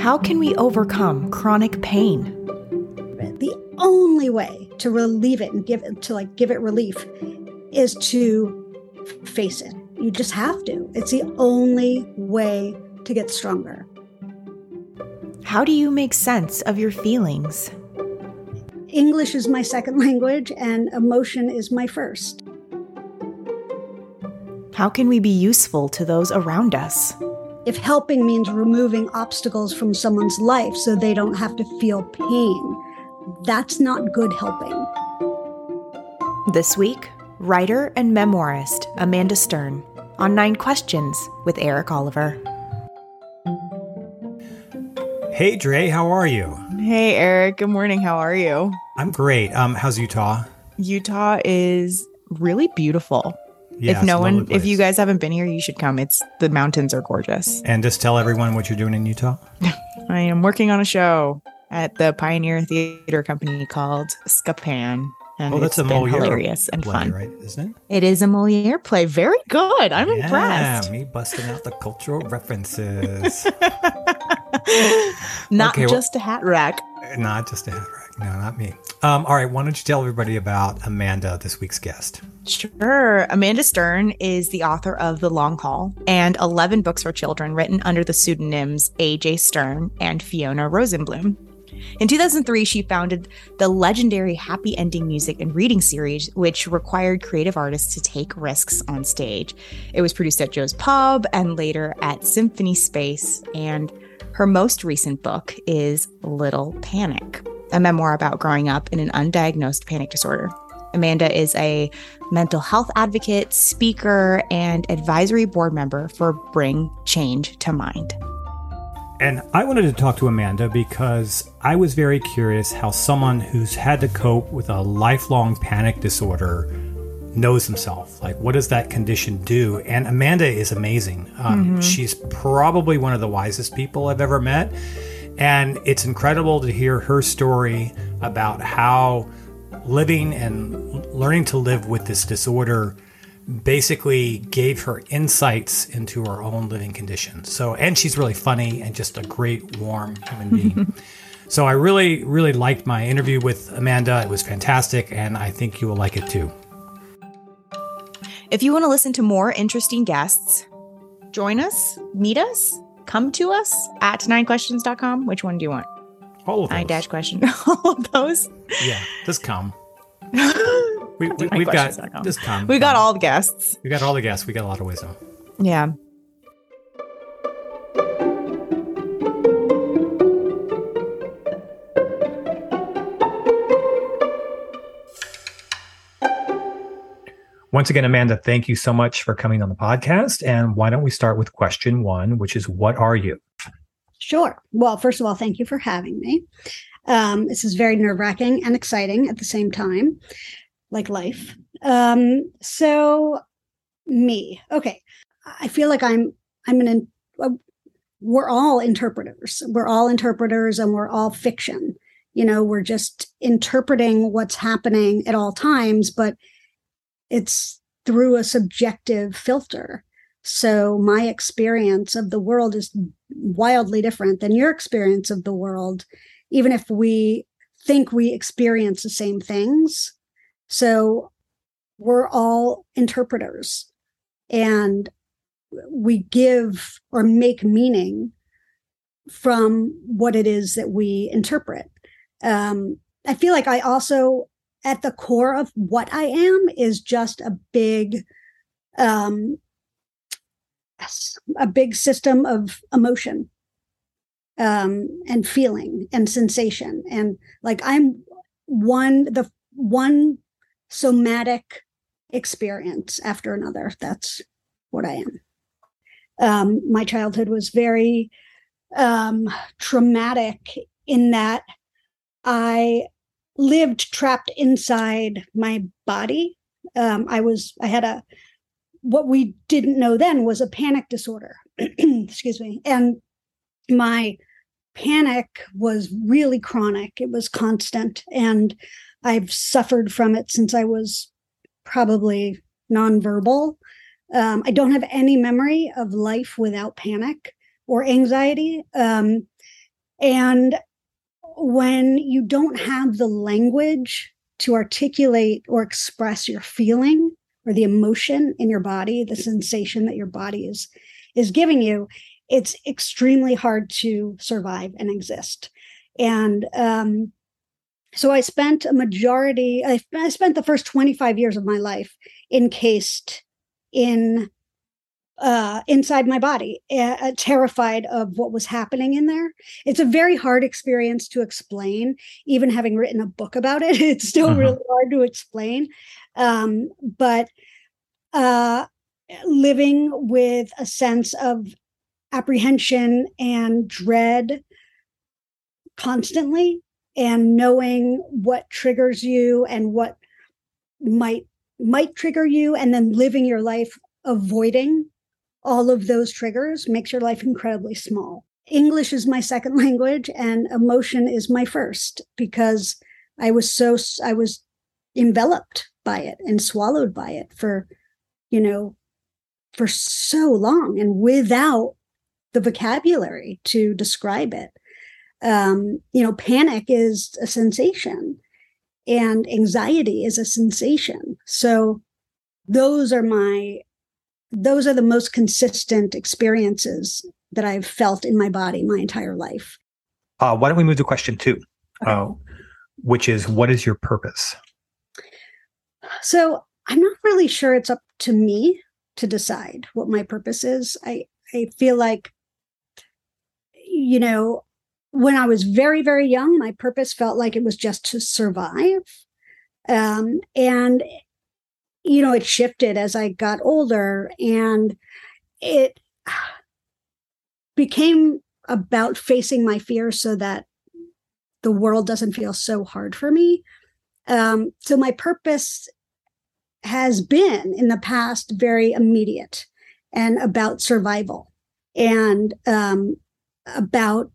How can we overcome chronic pain? The only way to relieve it and give it to like give it relief is to face it. You just have to. It's the only way to get stronger. How do you make sense of your feelings? English is my second language and emotion is my first. How can we be useful to those around us? If helping means removing obstacles from someone's life so they don't have to feel pain, that's not good helping. This week, writer and memoirist Amanda Stern on Nine Questions with Eric Oliver. Hey, Dre, how are you? Hey, Eric. Good morning. How are you? I'm great. Um, how's Utah? Utah is really beautiful. If no one, lovely if you guys haven't been here, you should come. It's the mountains are gorgeous. and just tell everyone what you're doing in Utah. I am working on a show at the Pioneer Theater Company called Scapin. And Oh, that's it's a Moliere hilarious and play, fun. right? Isn't it? It is a Moliere play. Very good. I'm impressed. yeah, impressed. me busting out the cultural references. Not Okay, well- just a hat rack. not just a hat rack. No, not me. Um, all right, why don't you tell everybody about Amanda, this week's guest? Sure. Amanda Stern is the author of The Long Haul and 11 books for children written under the pseudonyms A.J. Stern and Fiona Rosenbloom. In 2003, she founded the legendary Happy Ending Music and Reading series, which required creative artists to take risks on stage. It was produced at Joe's Pub and later at Symphony Space. And her most recent book is Little Panic, a memoir about growing up in an undiagnosed panic disorder. Amanda is a mental health advocate, speaker, and advisory board member for Bring Change to Mind. And I wanted to talk to Amanda because I was very curious how someone who's had to cope with a lifelong panic disorder knows himself. Like, what does that condition do? And Amanda is amazing. Um, She's probably one of the wisest people I've ever met. And it's incredible to hear her story about how living and learning to live with this disorder basically gave her insights into her own living conditions. So, and she's really funny and just a great, warm human being. so, I really, really liked my interview with Amanda. It was fantastic, and I think you will like it too. If you want to listen to more interesting guests, join us, meet us, come to us at ninequestions.com. Which one do you want? All of Nine those. dash question. All of those. Yeah, just come. We, we, we've got just come. We got all the guests. We got all the guests. We got a lot of wisdom. Yeah. Once again, Amanda, thank you so much for coming on the podcast. And why don't we start with question one, which is what are you? Sure. Well, first of all, thank you for having me. Um, this is very nerve wracking and exciting at the same time, like life. Um, so, me. Okay. I feel like I'm. I'm an. Uh, we're all interpreters. We're all interpreters, and we're all fiction. You know, we're just interpreting what's happening at all times, but it's through a subjective filter. So my experience of the world is wildly different than your experience of the world, even if we think we experience the same things. So we're all interpreters and we give or make meaning from what it is that we interpret. Um, I feel like I also, at the core of what I am, is just a big, um, a big system of emotion um and feeling and sensation. And like i'm one the one somatic experience after another. That's what i am. Um my childhood was very um traumatic in that i lived trapped inside my body um i was i had a what we didn't know then was a panic disorder. Excuse me. And my panic was really chronic, it was constant. And I've suffered from it since I was probably nonverbal. Um, I don't have any memory of life without panic or anxiety. Um, And when you don't have the language to articulate or express your feeling or the emotion in your body, the sensation that your body is is giving you, it's extremely hard to survive and exist. And um, so I spent a majority, I, I spent the first 25 years of my life encased in uh, inside my body, uh, terrified of what was happening in there. It's a very hard experience to explain. Even having written a book about it, it's still mm-hmm. really hard to explain. Um, but uh, living with a sense of apprehension and dread constantly and knowing what triggers you and what might might trigger you and then living your life avoiding all of those triggers makes your life incredibly small english is my second language and emotion is my first because i was so i was enveloped by it and swallowed by it for you know for so long and without the vocabulary to describe it um, you know, panic is a sensation and anxiety is a sensation. So those are my those are the most consistent experiences that I've felt in my body my entire life. Uh, why don't we move to question two, uh, which is what is your purpose? So I'm not really sure it's up to me to decide what my purpose is. I I feel like you know when I was very, very young, my purpose felt like it was just to survive. Um, and, you know, it shifted as I got older and it became about facing my fears so that the world doesn't feel so hard for me. Um, so my purpose has been in the past very immediate and about survival and um, about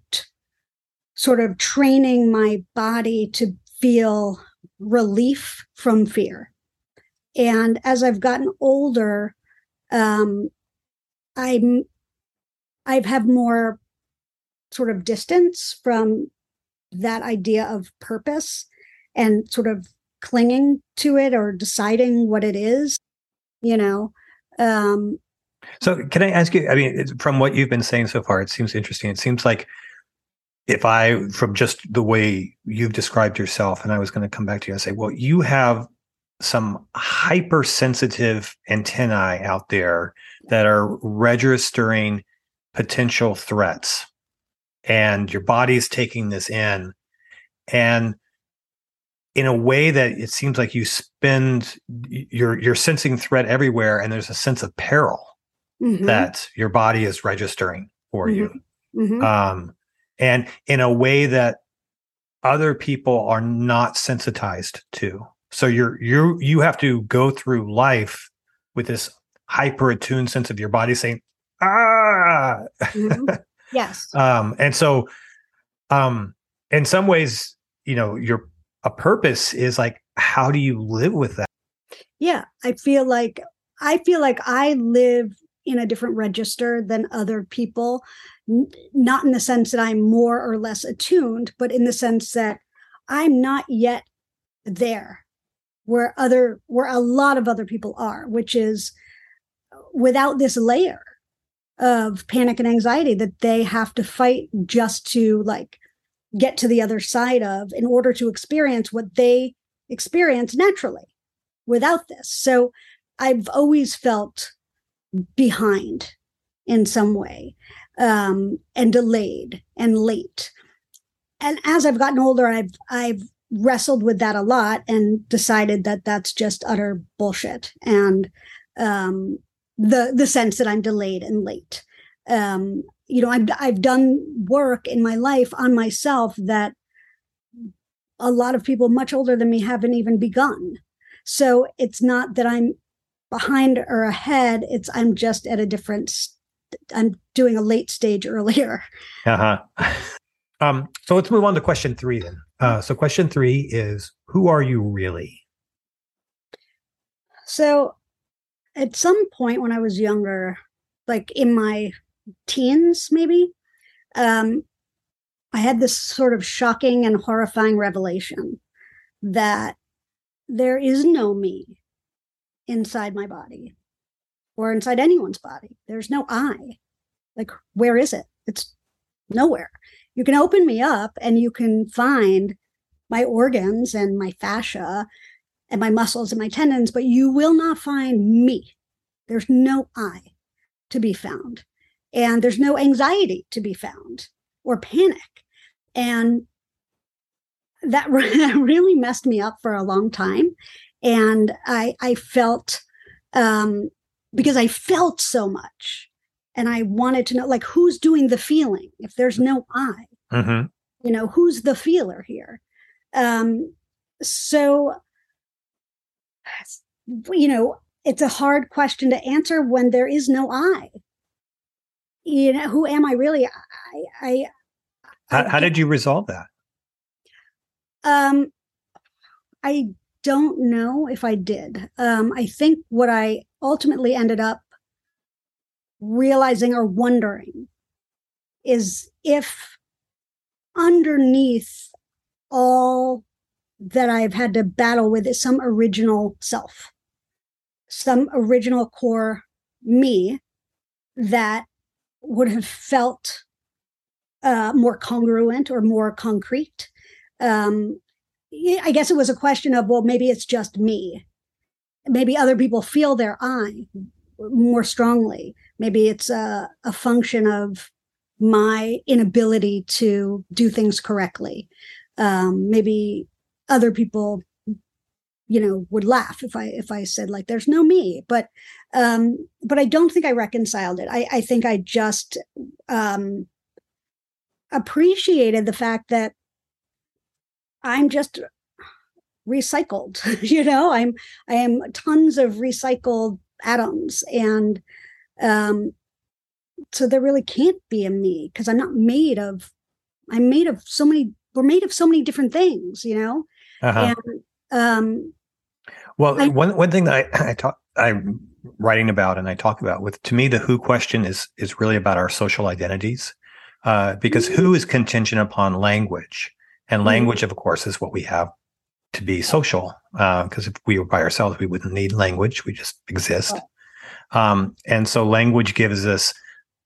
sort of training my body to feel relief from fear. And as I've gotten older, um, I'm I've had more sort of distance from that idea of purpose and sort of clinging to it or deciding what it is, you know. Um, so, can I ask you? I mean, from what you've been saying so far, it seems interesting. It seems like if I, from just the way you've described yourself, and I was going to come back to you and say, well, you have some hypersensitive antennae out there that are registering potential threats. And your body's taking this in. And in a way that it seems like you spend you're you're sensing threat everywhere and there's a sense of peril mm-hmm. that your body is registering for mm-hmm. you. Mm-hmm. Um, and in a way that other people are not sensitized to. So you're you you have to go through life with this hyper attuned sense of your body saying ah! Mm-hmm. yes. Um and so um in some ways you know your a purpose is like how do you live with that? Yeah i feel like i feel like i live in a different register than other people not in the sense that I'm more or less attuned, but in the sense that I'm not yet there where other where a lot of other people are, which is without this layer of panic and anxiety that they have to fight just to like get to the other side of in order to experience what they experience naturally without this. So I've always felt behind in some way um, and delayed and late. And as I've gotten older, I've I've wrestled with that a lot and decided that that's just utter bullshit and um, the the sense that I'm delayed and late. Um, you know, I've I've done work in my life on myself that a lot of people much older than me haven't even begun. So it's not that I'm behind or ahead; it's I'm just at a different I'm doing a late stage earlier. Uh huh. Um, so let's move on to question three then. Uh, so question three is, who are you really? So, at some point when I was younger, like in my teens, maybe, um, I had this sort of shocking and horrifying revelation that there is no me inside my body or inside anyone's body. There's no I. Like, where is it? It's nowhere. You can open me up and you can find my organs and my fascia and my muscles and my tendons, but you will not find me. There's no I to be found. And there's no anxiety to be found or panic. And that really messed me up for a long time. And I, I felt, um, because I felt so much and I wanted to know, like, who's doing the feeling? If there's no I, mm-hmm. you know, who's the feeler here? Um, so, you know, it's a hard question to answer when there is no I. You know, who am I really? I, I how, how did you resolve that? Um, I don't know if I did. Um, I think what I ultimately ended up realizing or wondering is if underneath all that I've had to battle with is some original self, some original core me that would have felt uh, more congruent or more concrete. Um, I guess it was a question of, well, maybe it's just me. Maybe other people feel their I more strongly. Maybe it's a, a function of my inability to do things correctly. Um, maybe other people, you know, would laugh if I if I said like, "There's no me," but um, but I don't think I reconciled it. I, I think I just um, appreciated the fact that I'm just recycled. you know, I'm I am tons of recycled atoms, and um, so there really can't be a me because I'm not made of. I'm made of so many. We're made of so many different things. You know, uh-huh. and um, well, I, one one thing that I, I talk I'm writing about and I talk about with to me the who question is is really about our social identities uh, because who is contingent upon language, and mm-hmm. language, of course, is what we have to be social. Because uh, if we were by ourselves, we wouldn't need language; we just exist. Um, and so, language gives us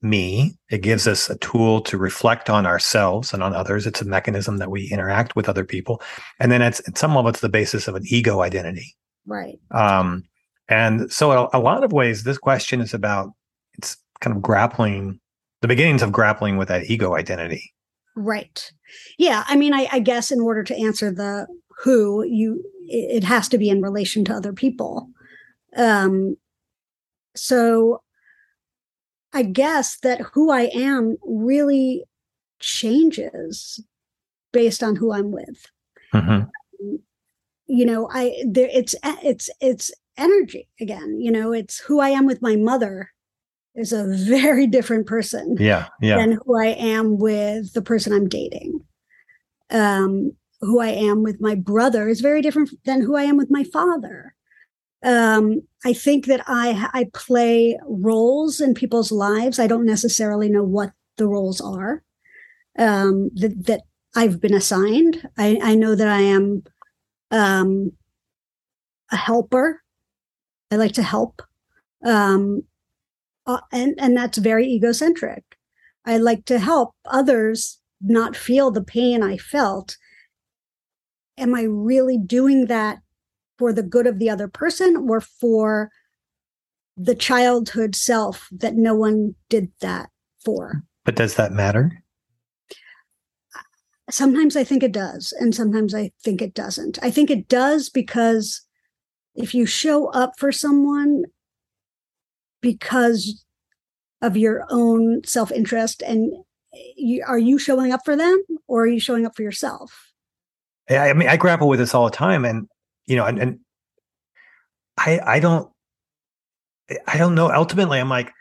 me. It gives us a tool to reflect on ourselves and on others. It's a mechanism that we interact with other people, and then it's at some level, it's the basis of an ego identity. Right. Um, and so, a, a lot of ways, this question is about it's kind of grappling the beginnings of grappling with that ego identity. Right. Yeah. I mean, I, I guess in order to answer the who, you it has to be in relation to other people. Um, so I guess that who I am really changes based on who I'm with. Mm-hmm. You know, I there it's it's it's energy again. You know, it's who I am with my mother is a very different person yeah, yeah. than who I am with the person I'm dating. Um, who I am with my brother is very different than who I am with my father. Um, I think that I I play roles in people's lives. I don't necessarily know what the roles are um, that that I've been assigned. I, I know that I am um, a helper. I like to help. Um, uh, and and that's very egocentric i like to help others not feel the pain i felt am i really doing that for the good of the other person or for the childhood self that no one did that for. But does that matter? Sometimes i think it does and sometimes i think it doesn't. I think it does because if you show up for someone because of your own self-interest and you, are you showing up for them or are you showing up for yourself? Yeah i mean i grapple with this all the time and you know and, and i i don't i don't know ultimately i'm like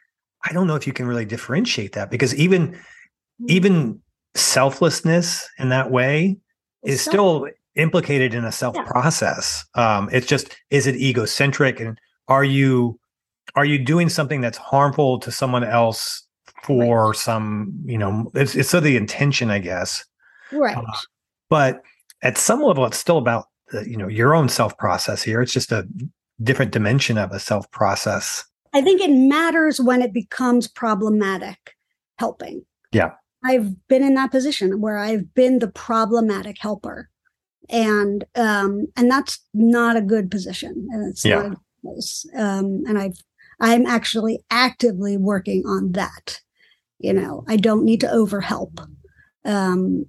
i don't know if you can really differentiate that because even mm-hmm. even selflessness in that way is still implicated in a self process um it's just is it egocentric and are you are you doing something that's harmful to someone else for right. some you know it's, it's so the intention i guess Right. Uh, but at some level, it's still about you know your own self process here. It's just a different dimension of a self process. I think it matters when it becomes problematic helping. Yeah. I've been in that position where I've been the problematic helper. And um and that's not a good position. And it's Yeah. not a good place. Um and I've I'm actually actively working on that. You know, I don't need to overhelp. Um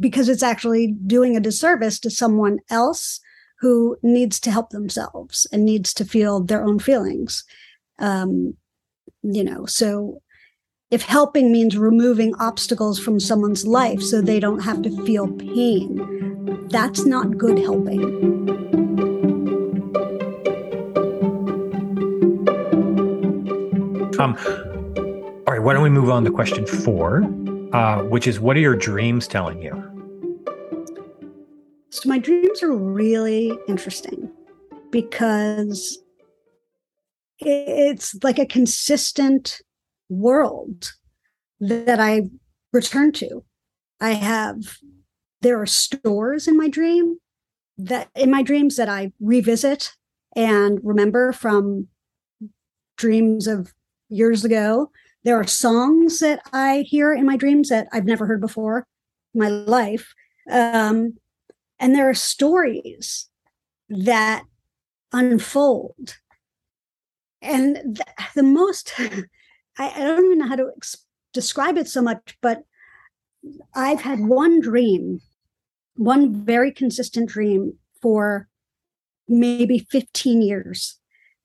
because it's actually doing a disservice to someone else who needs to help themselves and needs to feel their own feelings. Um, you know, so if helping means removing obstacles from someone's life so they don't have to feel pain, that's not good helping. Um, all right, why don't we move on to question four, uh, which is what are your dreams telling you? So my dreams are really interesting because it's like a consistent world that I return to. I have there are stores in my dream that in my dreams that I revisit and remember from dreams of years ago. There are songs that I hear in my dreams that I've never heard before my life. Um, and there are stories that unfold and th- the most I, I don't even know how to ex- describe it so much but i've had one dream one very consistent dream for maybe 15 years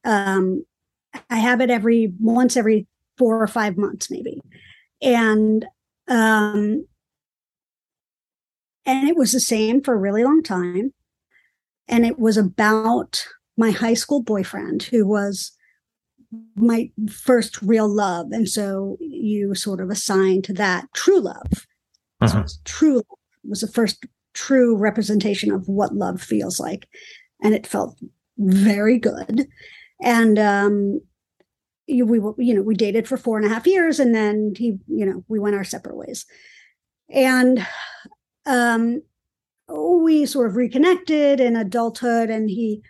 um, i have it every once every four or five months maybe. And um, and it was the same for a really long time. And it was about my high school boyfriend who was my first real love. And so you sort of assign to that true love. So Mhm. it's true love. Was the first true representation of what love feels like. And it felt very good. And um we you know we dated for four and a half years and then he you know we went our separate ways. And um we sort of reconnected in adulthood and he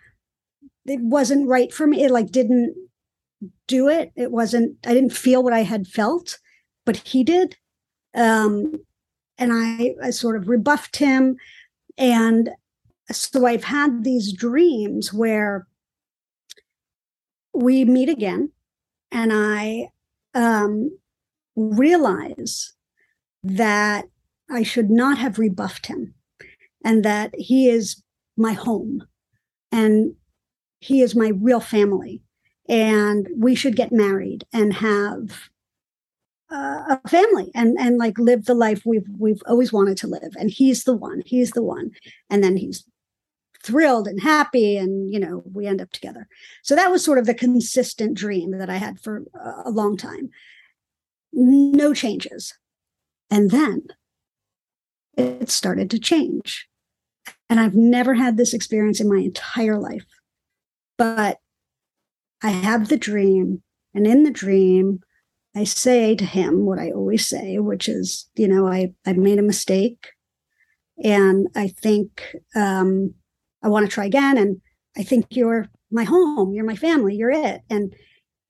it wasn't right for me it like didn't do it. It wasn't i didn't feel what i had felt but he did. Um and i i sort of rebuffed him and so i've had these dreams where we meet again and i um realize that i should not have rebuffed him and that he is my home and he is my real family and we should get married and have uh, a family and and like live the life we've we've always wanted to live. And he's the one he's the one. And then he's thrilled and happy and you know we end up together. So that was sort of the consistent dream that i had for a- long time. No changes. And then it started to change. And I've never had this experience in my entire life. But I have the dream, and in the dream, I say to him what I always say, which is, you know, I, I made a mistake. And I think um, I want to try again. And I think you're my home, you're my family, you're it. And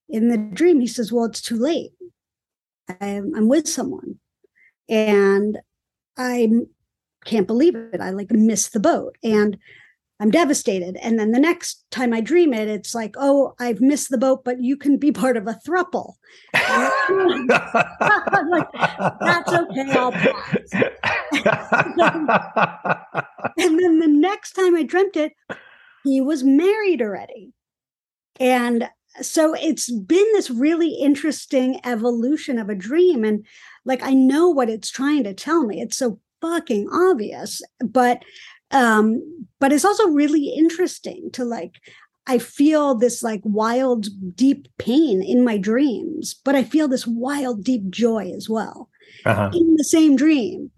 in the dream, he says, Well, it's too late. I'm, I'm with someone. And I can't believe it. I like missed the boat and I'm devastated. And then the next time I dream it, it's like, oh, I've missed the boat, but you can be part of a thruple. Like, that's okay, I'll And then the next time I dreamt it, he was married already. And so it's been this really interesting evolution of a dream. And like, I know what it's trying to tell me. It's so fucking obvious, but, um, but it's also really interesting to like, I feel this like wild, deep pain in my dreams, but I feel this wild, deep joy as well uh-huh. in the same dream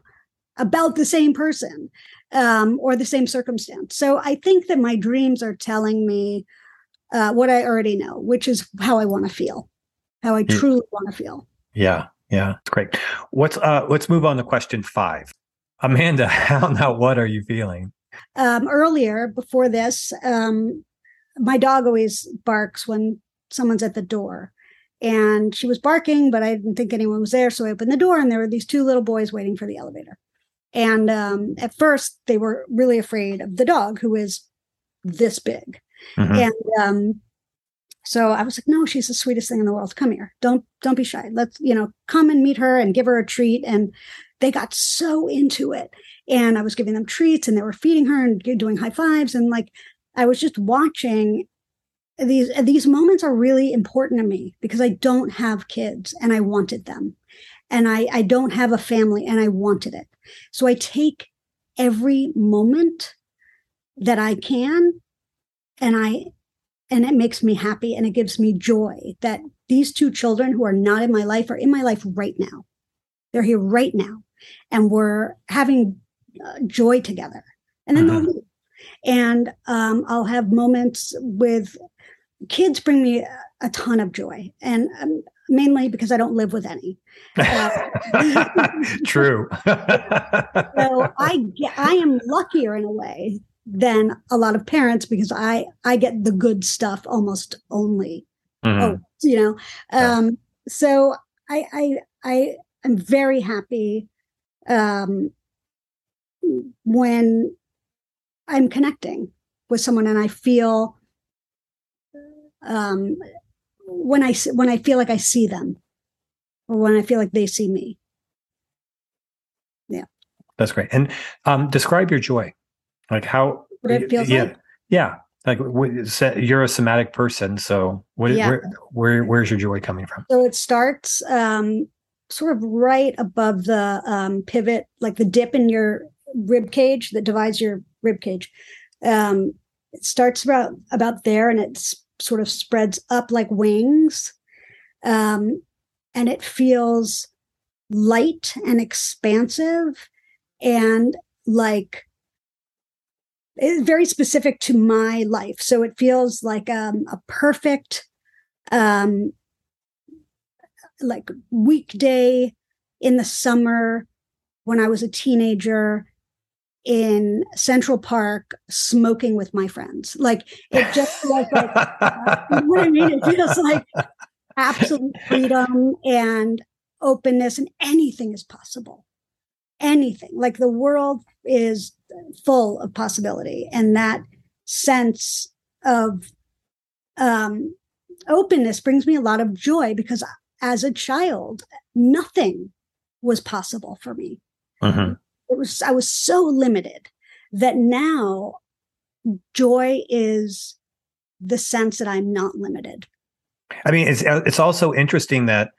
about the same person um, or the same circumstance. So I think that my dreams are telling me uh, what I already know, which is how I want to feel, how I Hmm. truly want to feel. Yeah, yeah, it's great. What's uh let's move on to question five. Amanda, how now what are you feeling? Um, earlier, before this, um, my dog always barks when someone's at the door. And she was barking, but I didn't think anyone was there. So I opened the door and there were these two little boys waiting for the elevator. And um, at first, they were really afraid of the dog, who is this big. Mhm. And um, so I was like, no, she's the sweetest thing in the world. Come here. Don't don't be shy. Let's, you know, come and meet her and give her a treat. And they got so into it. And I was giving them treats and they were feeding her and doing high fives. And like I was just watching these these moments are really important to me because I don't have kids and I wanted them. And I, I don't have a family and I wanted it. So I take every moment that I can and I and it makes me happy and it gives me joy that these two children who are not in my life are in my life right now. They're here right now and we're having uh, joy together. And then they'll leave. And um, I'll have moments with kids bring me a, ton of joy and um, mainly because I don't live with any. True. so I get, I am luckier in a way than a lot of parents because I I get the good stuff almost only. Mhm. Oh, you know. Yeah. Um so I I I am very happy um when I'm connecting with someone and I feel um when I when I feel like I see them or when I feel like they see me. Yeah, that's great. And um, describe your joy. Like how What it feels yeah, like? Yeah. Like you're a somatic person, so what, Yeah. where, where where's your joy coming from? So it starts um, sort of right above the um, pivot, like the dip in your rib cage that divides your rib cage. Um, it starts about about there, and it s- sort of spreads up like wings, um, and it feels light and expansive, and like it's very specific to my life. So it feels like um, a perfect um, like weekday in the summer when I was a teenager in Central Park smoking with my friends. Like it just feels like you know what I mean? It feels like absolute freedom and openness and anything is possible. Anything. Like the world is full of possibility and that sense of um openness brings me a lot of joy because as a child nothing was possible for me Mhm. It was i was so limited that now joy is the sense that i'm not limited I mean, it's it's also interesting that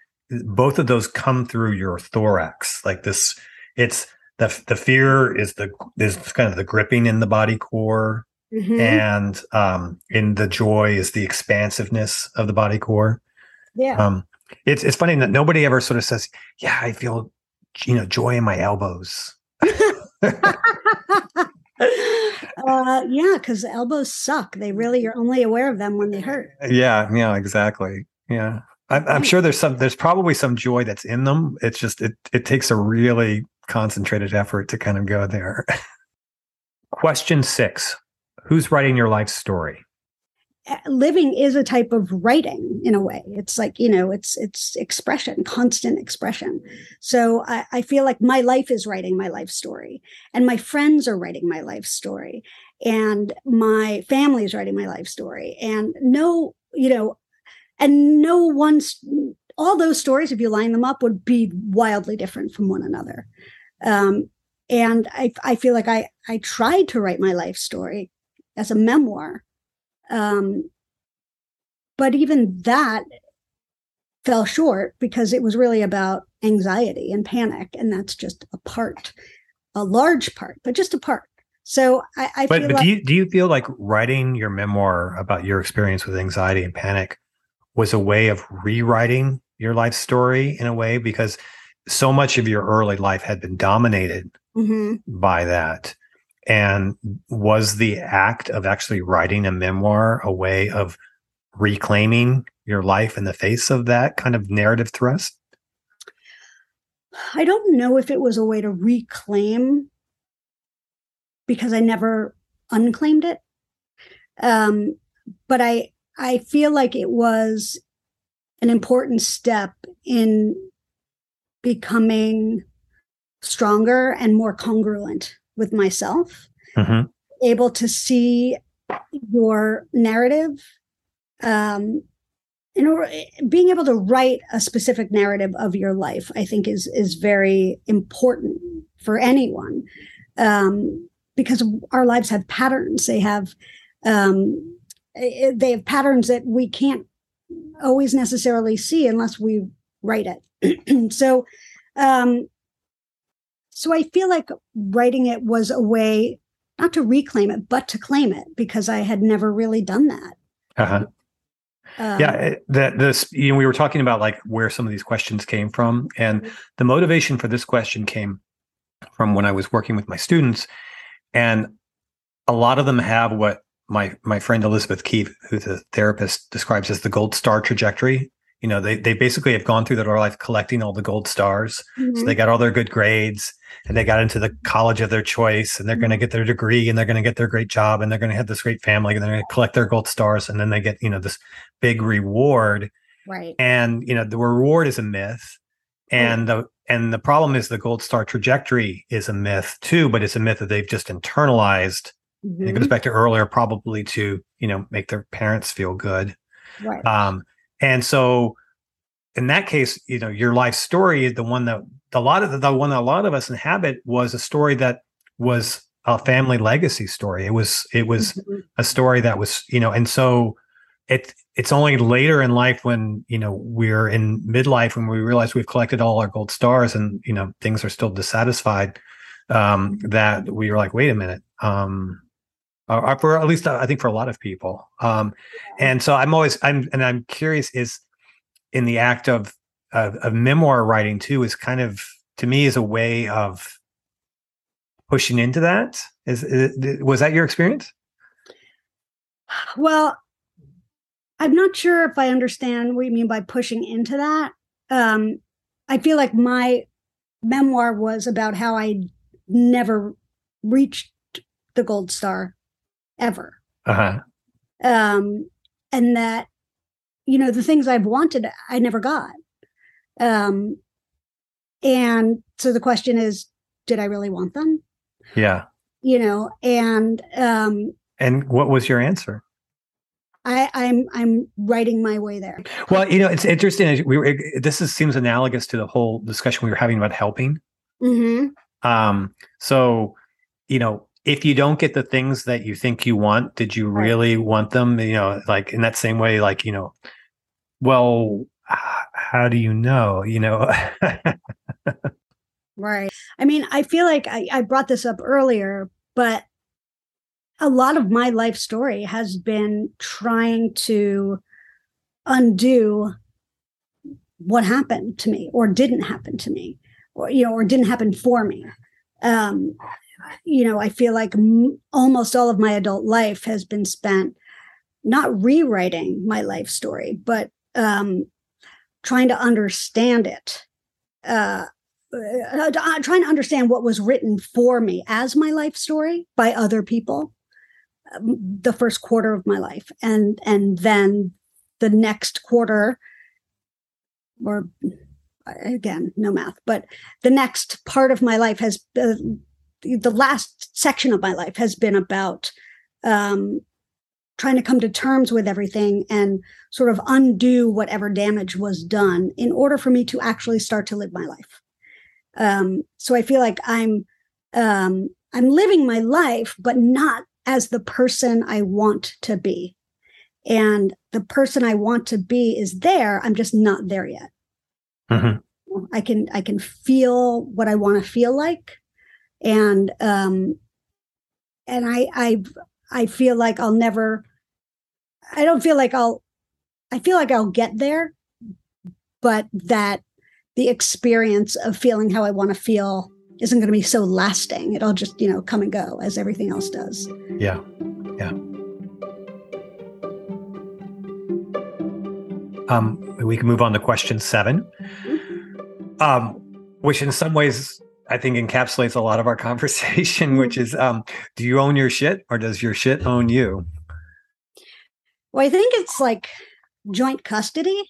both of those come through your thorax. Like this, it's the the fear is the is kind of the gripping in the body core, Mhm. and um, in the joy is the expansiveness of the body core. yeah Um, it's it's funny that nobody ever sort of says, "Yeah, I feel you know joy in my elbows." Uh yeah because elbows suck they really you're only aware of them when they hurt Yeah, yeah, exactly. Yeah. I'm, I'm sure there's some there's probably some joy that's in them. It's just it it takes a really concentrated effort to kind of go there. Question six. Who's writing your life story? Uh, living is a type of writing in a way. It's like you know it's it's expression constant expression. So I, I feel like my life is writing my life story and my friends are writing my life story and my family is writing my life story and no you know and no one's all those stories if you line them up would be wildly different from one another. Um, and I, I feel like I, I tried to write my life story as a memoir um, but even that fell short because it was really about anxiety and panic, and that's just a part, a large part, but just a part. So I, I But feel but like do you do you feel like writing your memoir about your experience with anxiety and panic was a way of rewriting your life story in a way because so much of your early life had been dominated Mhm. by that. And was the act of actually writing a memoir a way of reclaiming your life in the face of that kind of narrative thrust? I don't know if it was a way to reclaim because I never unclaimed it. Um, but I I feel like it was an important step in becoming stronger and more congruent with myself, Mhm. able to see your narrative. Um, in order, being able to write a specific narrative of your life, I think is is very important for anyone, um, because our lives have patterns. They have um, they have patterns that we can't always necessarily see unless we write it. so, um, so I feel like writing it was a way not to reclaim it, but to claim it because I had never really done that. Uh-huh. Um, yeah that this you know we were talking about like where some of these questions came from and the motivation for this question came from when i was working with my students and a lot of them have what my my friend elizabeth keefe who's a therapist describes as the gold star trajectory you know they, they basically have gone through their life collecting all the gold stars. So mhm. they got all their good grades and they got into the college of their choice and they're going to get their degree and they're going to get their great job and they're going to have this great family and they're going to collect their gold stars and then they get you know this big reward. Right. and you know the reward is a myth and the and the problem is the gold star trajectory is a myth too but it's a myth that they've just internalized. And it goes back to earlier probably to you know make their parents feel good. Right. um, and so in that case, you know, your life story, the one that a lot of the, the one that a lot of us inhabit was a story that was a family legacy story. It was it was Mhm. a story that was, you know, and so it it's only later in life when, you know, we're in midlife when we realize we've collected all our gold stars and, you know, things are still dissatisfied, um, that we were like, wait a minute. Um, or, or for at least uh, I think for a lot of people. Um, and so I'm always I'm and I'm curious is in the act of, of of memoir writing too is kind of to me is a way of pushing into that. Is, is was that your experience? Well, I'm not sure if I understand what you mean by pushing into that. Um, I feel like my memoir was about how I never reached the gold star ever. Uh huh. Um, and that, you know, the things I've wanted, I never got. Um, and so the question is, did I really want them? Yeah. You know, and um, And what was your answer? I, I'm I'm writing my way there. Well, you know, it's interesting. We were, this is, seems analogous to the whole discussion we were having about helping. hmm Um, so, you know, if you don't get the things that you think you want, did you Right. really want them? You know, like in that same way, like, you know, well, how do you know? You know, Right. I mean, I feel like I, I brought this up earlier, but a lot of my life story has been trying to undo what happened to me or didn't happen to me or you know or didn't happen for me um you know i feel like m- almost all of my adult life has been spent not rewriting my life story but um trying to understand it. Uh uh, uh, trying to understand what was written for me as my life story by other people um, the first quarter of my life and and then the next quarter or again no math but the next part of my life has uh, the last section of my life has been about um trying to come to terms with everything and sort of undo whatever damage was done in order for me to actually start to live my life. Um so i feel like i'm um i'm living my life but not as the person i want to be. And the person i want to be is there i'm just not there yet. Mhm. i can i can feel what i want to feel like and um and i i i feel like i'll never i don't feel like i'll i feel like i'll get there but that the experience of feeling how i want to feel isn't going to be so lasting. It'll just you know come and go as everything else does. Yeah, yeah. Um, we can move on to question 7 um, which in some ways I think encapsulates a lot of our conversation, which is um, do you own your shit or does your shit own you? Well, I think it's like joint custody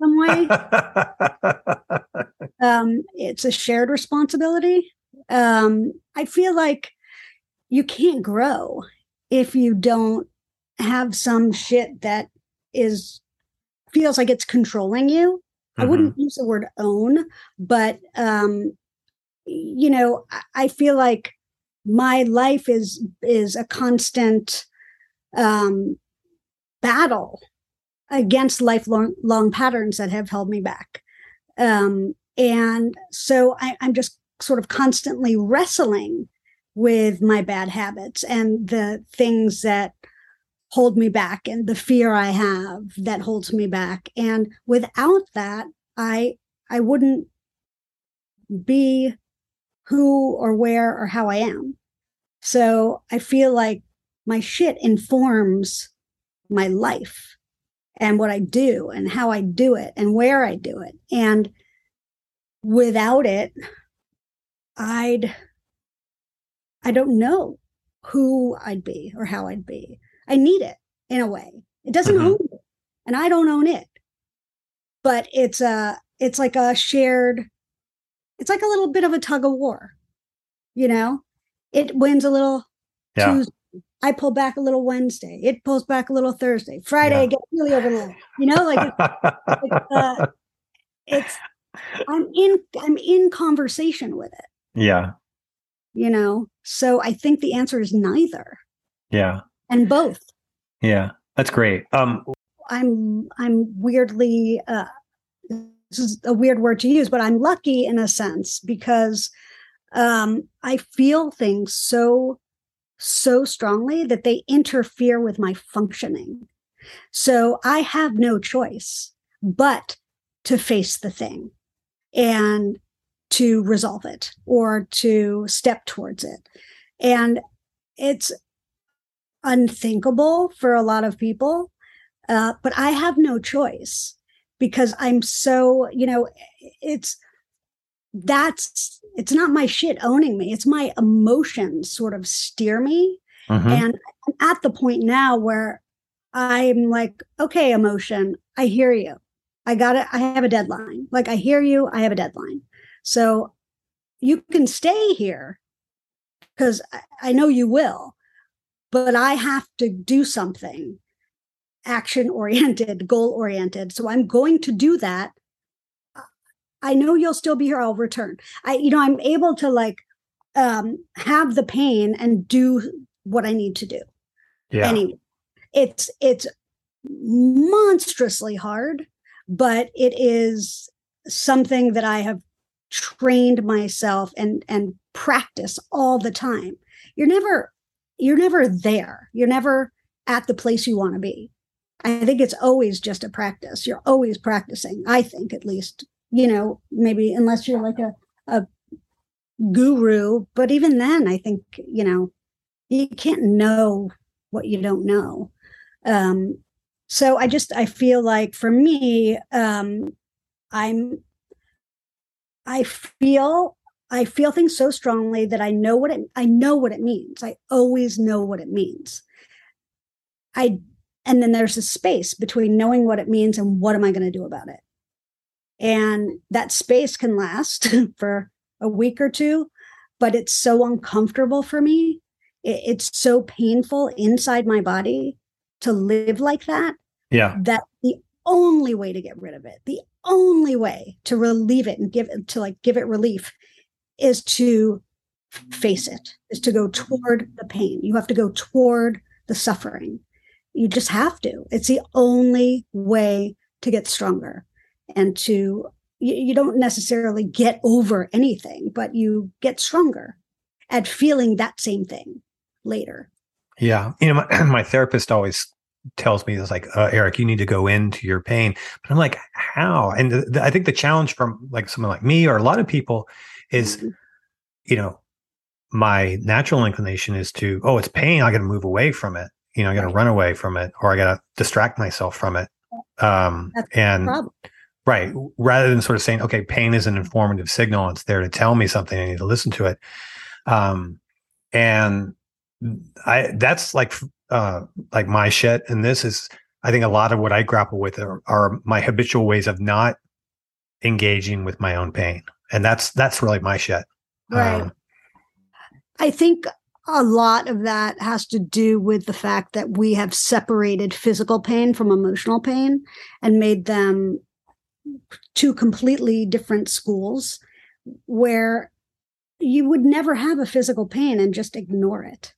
some way. um, it's a shared responsibility. Um, I feel like you can't grow if you don't have some shit that is feels like it's controlling you. Mm-hmm. I wouldn't use the word own, but um, you know, I feel like my life is is a constant um, battle against lifelong long patterns that have held me back. Um, and so I, I'm just sort of constantly wrestling with my bad habits and the things that hold me back and the fear I have that holds me back. And without that, I I wouldn't be who or where or how I am. So I feel like my shit informs my life and what I do and how I do it and where I do it. And without it, I'd, I don't know who I'd be or how I'd be. I need it in a way. It doesn't mm-hmm. own me and I don't own it. But it's a, it's like a shared it's like a little bit of a tug of war. You know, it wins a little yeah. Tuesday. I pull back a little Wednesday. It pulls back a little Thursday. Friday, yeah. I get really overloaded. You know, like it's, uh, it's I'm in I'm in conversation with it. Yeah. You know, so I think the answer is neither. Yeah. And both. Yeah, that's great. Um, I'm I'm weirdly uh, this is a weird word to use, but I'm lucky in a sense because um, I feel things so, so strongly that they interfere with my functioning. So I have no choice but to face the thing and to resolve it or to step towards it. And it's unthinkable for a lot of people, uh, but I have no choice because I'm so, you know, it's that's it's not my shit owning me. It's my emotions sort of steer me. Mm-hmm. And I'm at the point now where I'm like, okay, emotion, I hear you. I got it. I have a deadline. Like I hear you. I have a deadline. So you can stay here because I know you will, but I have to do something action oriented, goal oriented. So I'm going to do that. I know you'll still be here. I'll return. I, you know, I'm able to like um have the pain and do what I need to do. Yeah. Anyway, it's it's monstrously hard, but it is something that I have trained myself and and practice all the time. You're never you're never there. You're never at the place you want to be. I think it's always just a practice. You're always practicing, I think, at least, you know, maybe unless you're like a, a guru. But even then, I think, you know, you can't know what you don't know. Um, so I just, I feel like for me, um, I'm, I feel I feel things so strongly that I know what it I know what it means. I always know what it means. I and then there's a space between knowing what it means and what am I going to do about it. And that space can last for a week or two, but it's so uncomfortable for me. it's so painful inside my body to live like that. Yeah. That the only way to get rid of it, the only way to relieve it and give it to like give it relief is to face it, is to go toward the pain. You have to go toward the suffering you just have to. It's the only way to get stronger and to, you, you don't necessarily get over anything, but you get stronger at feeling that same thing later. Yeah. You know, my, my therapist always tells me it's like uh, eric you need to go into your pain but i'm like how and the, the, i think the challenge from like someone like me or a lot of people is mm-hmm. you know my natural inclination is to oh it's pain i got to move away from it you know, I got to run away from it or I got to distract myself from it. Um, and Right. Rather than sort of saying, okay, pain is an informative signal. It's there to tell me something. I need to listen to it. Um, and I, that's like, uh, like my shit. And this is, I think a lot of what I grapple with are, are my habitual ways of not engaging with my own pain. And that's, that's really my shit. Right. Um, I think a lot of that has to do with the fact that we have separated physical pain from emotional pain and made them two completely different schools where you would never have a physical pain and just ignore it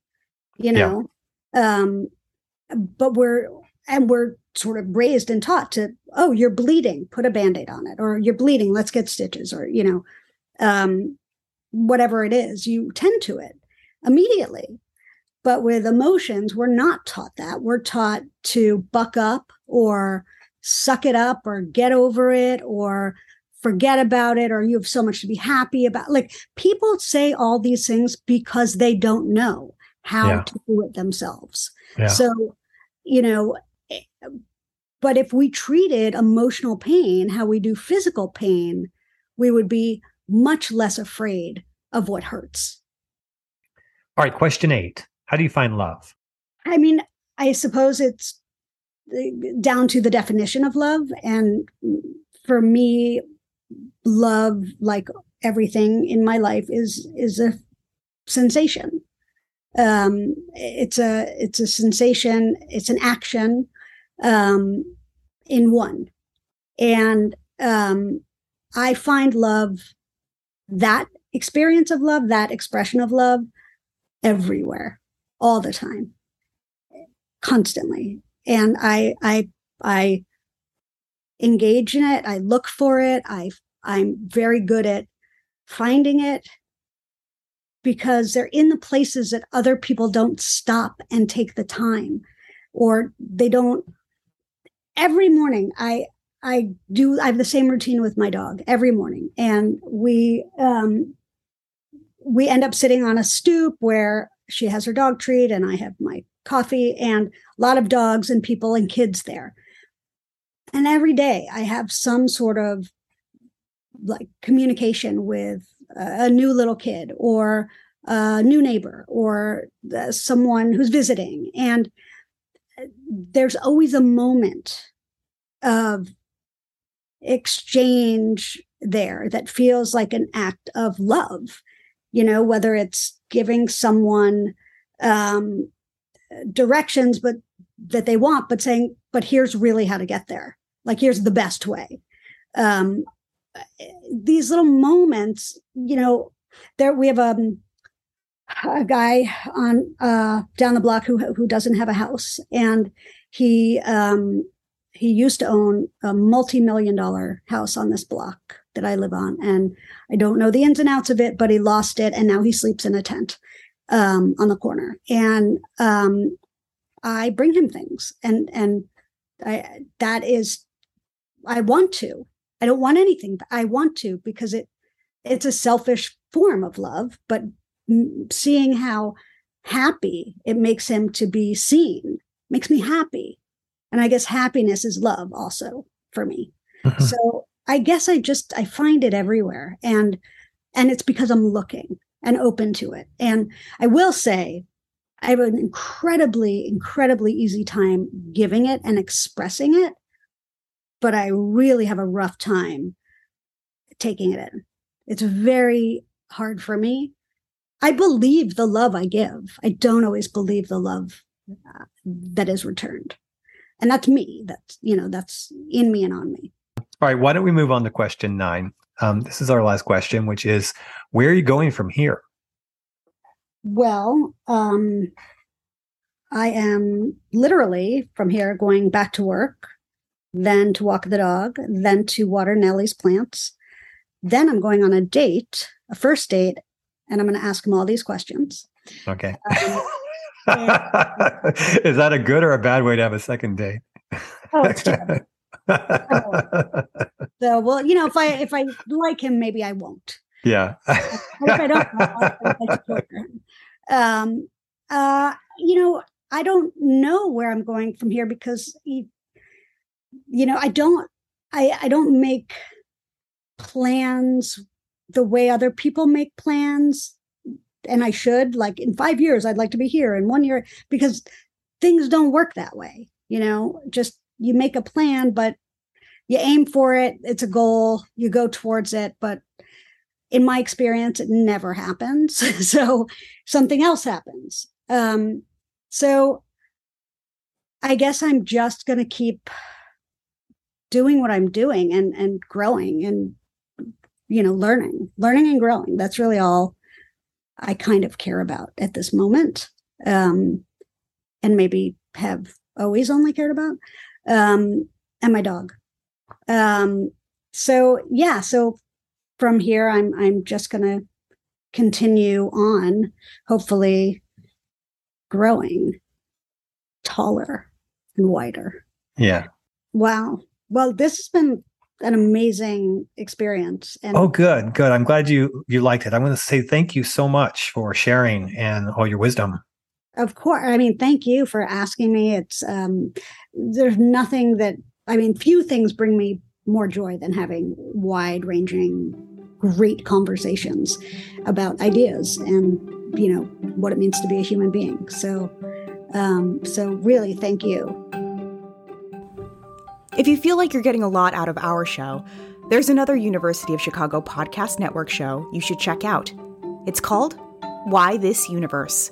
you know? Um but we're and we're sort of raised and taught to oh you're bleeding put a band-aid on it or you're bleeding let's get stitches or you know um whatever it is you tend to it immediately. But with emotions we're not taught that. We're taught to buck up or suck it up or get over it or forget about it or you have so much to be happy about. Like people say all these things because they don't know how Yeah. to do it themselves. Yeah. so you know eh, but if we treated emotional pain how we do physical pain we would be much less afraid of what hurts all right. Question eight. How do you find love? I mean, I suppose it's uh, down to the definition of love. And for me, love, like everything in my life, is is a sensation. Um, it's a it's a sensation. It's an action um, in one, and um, I find love, that experience of love, that expression of love, everywhere, all the time constantly. And i i i engage in it. I look for it. I i'm very good at finding it because they're in the places that other people don't stop and take the time or they don't. Every morning i i do i have the same routine with my dog every morning. And we um we end up sitting on a stoop where she has her dog treat and i have my coffee and a lot of dogs and people and kids there. And every day I have some sort of like communication with a new little kid or a new neighbor or someone who's visiting. And uh, there's always a moment of exchange there that feels like an act of love, you know, whether it's giving someone um, directions but that they want but saying but here's really how to get there. Like here's the best way. Um these little moments you know there we have a, a guy on uh down the block who who doesn't have a house and he um he used to own a multi-million dollar house on this block that I live on and I don't know the ins and outs of it but he lost it and now he sleeps in a tent um, on the corner, and um, I bring him things, and and I that is, I want to. I don't want anything, but I want to because it it's a selfish form of love. But seeing how happy it makes him to be seen makes me happy, and I guess happiness is love also for me. So I guess I just I find it everywhere, and and it's because I'm looking and open to it. And I will say, I have an incredibly, incredibly easy time giving it and expressing it, but I really have a rough time taking it in. It's very hard for me. I believe the love I give. I don't always believe the love uh, that is returned. And that's me. That's, you know, that's in me and on me. All right. Why don't we move on to question nine? Um, this is our last question, which is where are you going from here? Well, um, I am literally from here going back to work, then to walk the dog, then to water Nellie's plants. Then I'm going on a date, a first date, and I'm going to ask him all these questions. Okay. Um, is that a good or a bad way to have a second date? Oh, it's terrible. So, well, you know, if I if I like him, maybe I won't. yeah. If I don't, I'll, I'll like to torture him. Um, uh, you know, I don't know where I'm going from here because, you know, I don't. I, I don't make plans the way other people make plans and I should like in 5 years I'd like to be here in 1 year because things don't work that way you know? Just you make a plan but you aim for it it's a goal you go towards it but in my experience it never happens. So something else happens. Um so i guess i'm just going to keep doing what i'm doing and and growing and you know learning learning and growing. That's really all i kind of care about at this moment um and maybe have always only cared about um and my dog. Um so yeah so from here i'm i'm just going to continue on hopefully growing taller and wider. Yeah. wow. Well this has been an amazing experience and Oh, good, good. I'm glad you you liked it. I'm going to say thank you so much for sharing and all your wisdom. Of course. I mean, thank you for asking me. It's um there's nothing that I mean, few things bring me more joy than having wide-ranging great conversations about ideas and, you know, what it means to be a human being. So um so really thank you. If you feel like you're getting a lot out of our show, there's another University of Chicago podcast network show you should check out. It's called Why This Universe.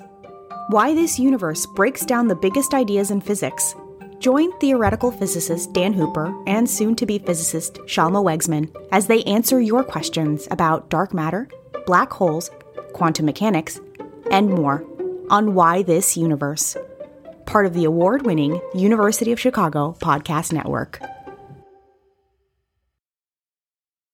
Why This Universe breaks down the biggest ideas in physics. Join theoretical physicist Dan Hooper and soon to be physicist Shalma Wegsman as they answer your questions about dark matter, black holes, quantum mechanics, and more on Why This Universe. Part of the award winning University of Chicago Podcast Network.